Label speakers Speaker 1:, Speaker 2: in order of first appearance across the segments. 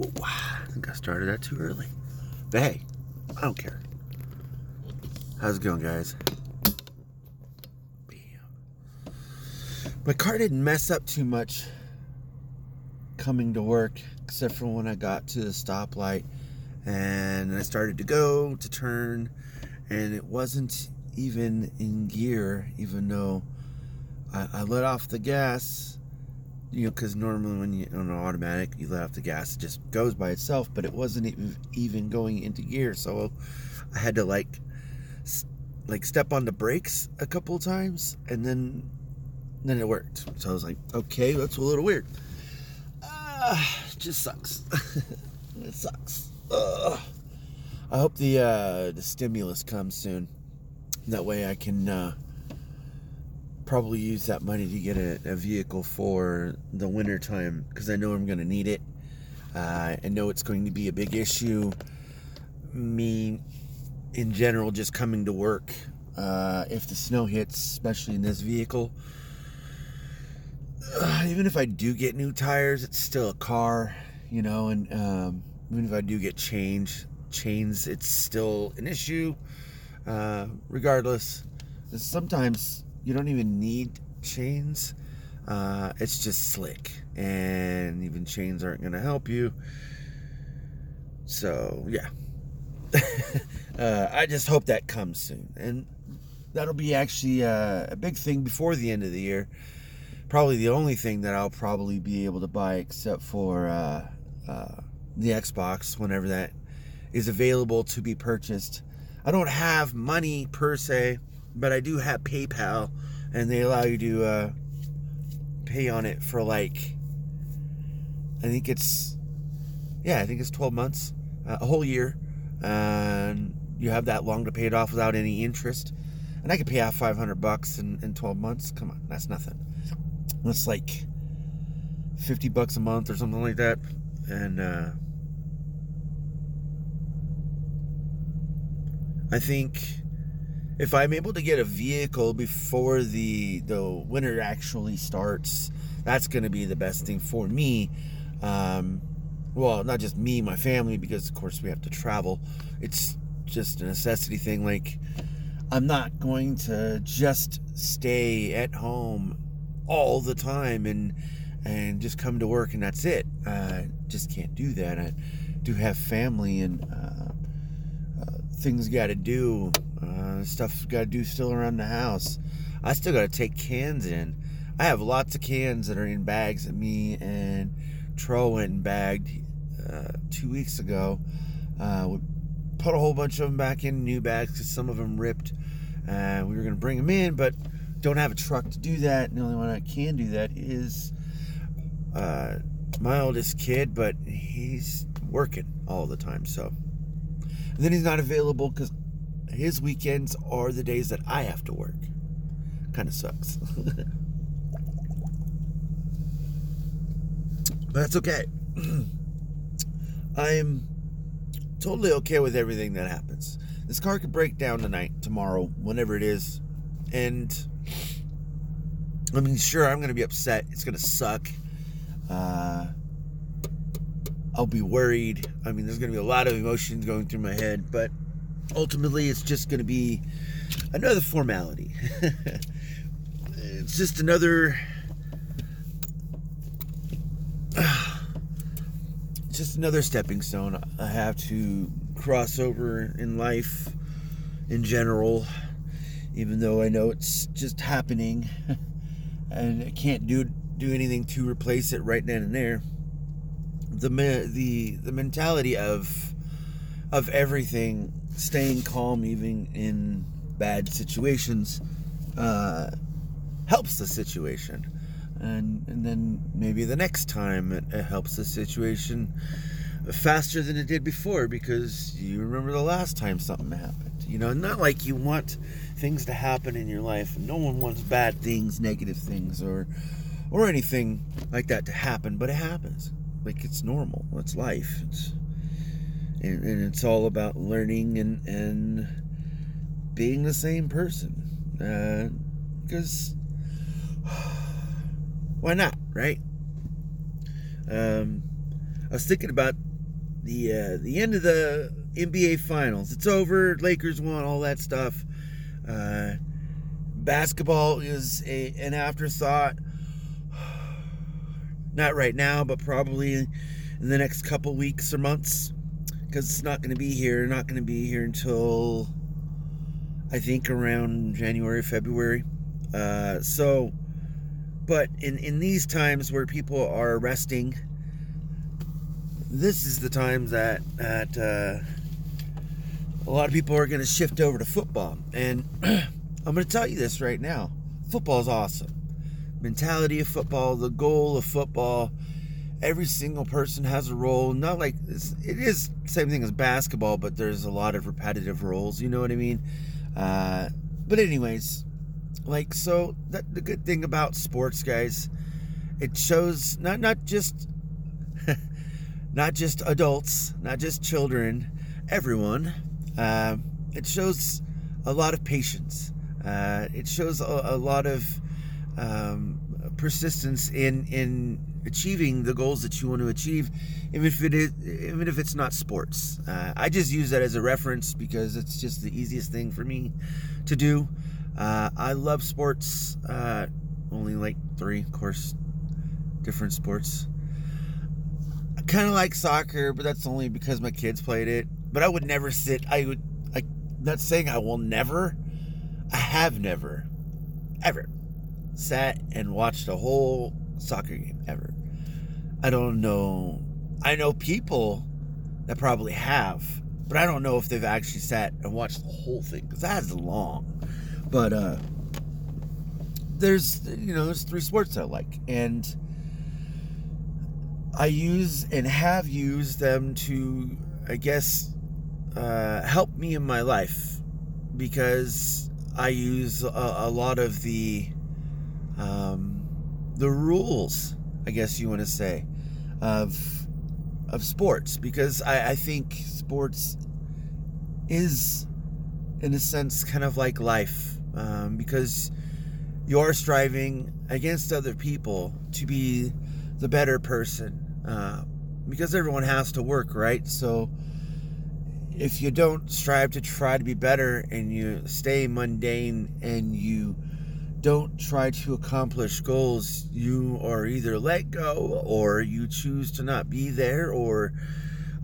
Speaker 1: Whoa, I think I started that too early. But hey, I don't care. How's it going, guys? Bam. My car didn't mess up too much coming to work, except for when I got to the stoplight and I started to go to turn, and it wasn't even in gear, even though I, I let off the gas you know, because normally when you on an automatic, you let off the gas, it just goes by itself. But it wasn't even going into gear, so I had to like, like step on the brakes a couple times, and then, then it worked. So I was like, okay, that's a little weird. Uh, just sucks. it sucks. I hope the uh, the stimulus comes soon. That way I can. Uh, probably use that money to get a, a vehicle for the winter time because I know I'm going to need it. Uh, I know it's going to be a big issue. Me, in general, just coming to work. Uh, if the snow hits, especially in this vehicle, uh, even if I do get new tires, it's still a car, you know, and um, even if I do get change chains, it's still an issue. Uh, regardless, sometimes you don't even need chains. Uh, it's just slick, and even chains aren't going to help you. So, yeah. uh, I just hope that comes soon. And that'll be actually uh, a big thing before the end of the year. Probably the only thing that I'll probably be able to buy, except for uh, uh the Xbox, whenever that is available to be purchased. I don't have money per se but I do have PayPal, and they allow you to uh, pay on it for like, I think it's, yeah, I think it's 12 months, uh, a whole year, and you have that long to pay it off without any interest. And I could pay off 500 bucks in, in 12 months. Come on, that's nothing. That's like 50 bucks a month or something like that. And, uh, I think if I'm able to get a vehicle before the the winter actually starts, that's going to be the best thing for me. Um, well, not just me, my family, because of course we have to travel. It's just a necessity thing. Like, I'm not going to just stay at home all the time and and just come to work and that's it. I just can't do that. I do have family and uh, things got to do uh, stuff got to do still around the house. I still got to take cans in. I have lots of cans that are in bags that me and Tro went and bagged uh, two weeks ago. Uh, we put a whole bunch of them back in new bags because some of them ripped. Uh, we were going to bring them in, but don't have a truck to do that. And the only one I can do that is uh, my oldest kid, but he's working all the time. So, and then he's not available because his weekends are the days that I have to work. Kind of sucks. but that's okay. I'm totally okay with everything that happens. This car could break down tonight, tomorrow, whenever it is. And I mean, sure, I'm going to be upset. It's going to suck. Uh, I'll be worried. I mean, there's going to be a lot of emotions going through my head, but ultimately it's just going to be another formality. it's just another just another stepping stone I have to cross over in life in general even though I know it's just happening and I can't do do anything to replace it right then and there the the the mentality of of everything staying calm even in bad situations uh, helps the situation. And, and then maybe the next time it, it helps the situation faster than it did before because you remember the last time something happened. You know, not like you want things to happen in your life. No one wants bad things, negative things, or or anything like that to happen, but it happens. Like it's normal. It's life. It's and, and it's all about learning and and being the same person because uh, why not right um, i was thinking about the uh, the end of the NBA Finals. It's over. Lakers won all that stuff. Uh, basketball is a, an afterthought. Not right now, but probably in the next couple weeks or months, because it's not going to be here. Not going to be here until I think around January, February. Uh, so, but in in these times where people are resting this is the time that that uh, a lot of people are going to shift over to football. And I'm going to tell you this right now: football is awesome. Mentality of football, the goal of football. Every single person has a role. Not like it's, it is same thing as basketball, but there's a lot of repetitive roles. You know what I mean? Uh, but anyways, like so, that the good thing about sports, guys, it shows not not just not just adults, not just children, everyone. Uh, it shows a lot of patience. Uh, it shows a, a lot of um, persistence in in achieving the goals that you want to achieve, even if it is, even if it's not sports. Uh, I just use that as a reference because it's just the easiest thing for me to do. Uh, I love sports. Uh, only like three, of course, different sports I kind of like soccer, but that's only because my kids played it. But I would never sit. I would. I not saying I will never. I have never, ever, sat and watched a whole soccer game ever. I don't know. I know people that probably have, but I don't know if they've actually sat and watched the whole thing because that's long. But uh, there's you know there's three sports I like and I use and have used them to, I guess, uh, help me in my life because I use a, a lot of the um, the rules, I guess you want to say, of of sports because I, I think sports is, in a sense, kind of like life um, because you are striving against other people to be the better person uh, because everyone has to work, right? So if you don't strive to try to be better and you stay mundane and you don't try to accomplish goals, you are either let go or you choose to not be there or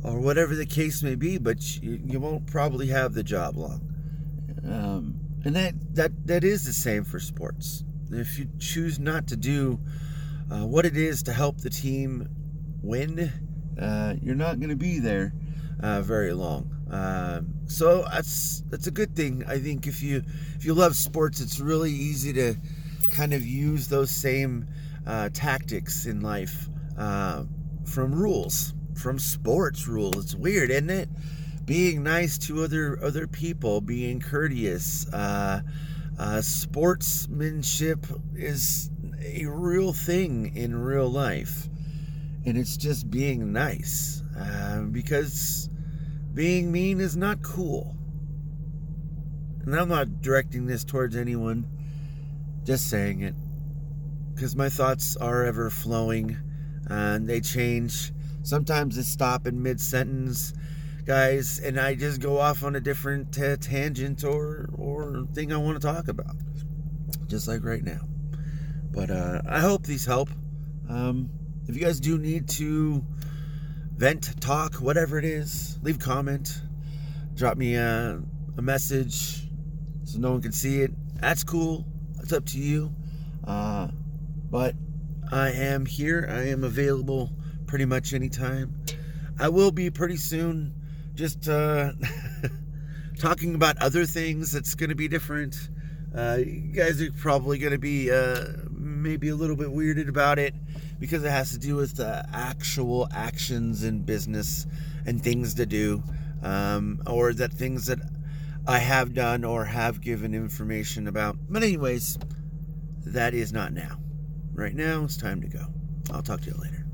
Speaker 1: or whatever the case may be, but you, you won't probably have the job long. Um, and that, that that is the same for sports. If you choose not to do uh, what it is to help the team win, uh, you're not going to be there uh, very long. Um, so that's that's a good thing. I think if you if you love sports, it's really easy to kind of use those same uh, tactics in life uh, from rules, from sports rules. It's weird, isn't it? Being nice to other other people, being courteous. Uh, uh, sportsmanship is a real thing in real life and it's just being nice uh, because being mean is not cool. And I'm not directing this towards anyone, just saying it because my thoughts are ever flowing and they change. Sometimes they stop in mid sentence, guys, and I just go off on a different t- tangent or, or thing I want to talk about, just like right now. But uh, I hope these help. Um, if you guys do need to vent, talk, whatever it is, leave a comment, drop me a, a message so no one can see it. That's cool. It's up to you. Uh, but I am here. I am available pretty much anytime. I will be pretty soon. Just uh, talking about other things that's going to be different. Uh, you guys are probably going to be uh, maybe a little bit weirded about it because it has to do with uh, actual actions in business and things to do, um, or that things that I have done or have given information about. But, anyways, that is not now. Right now, it's time to go. I'll talk to you later.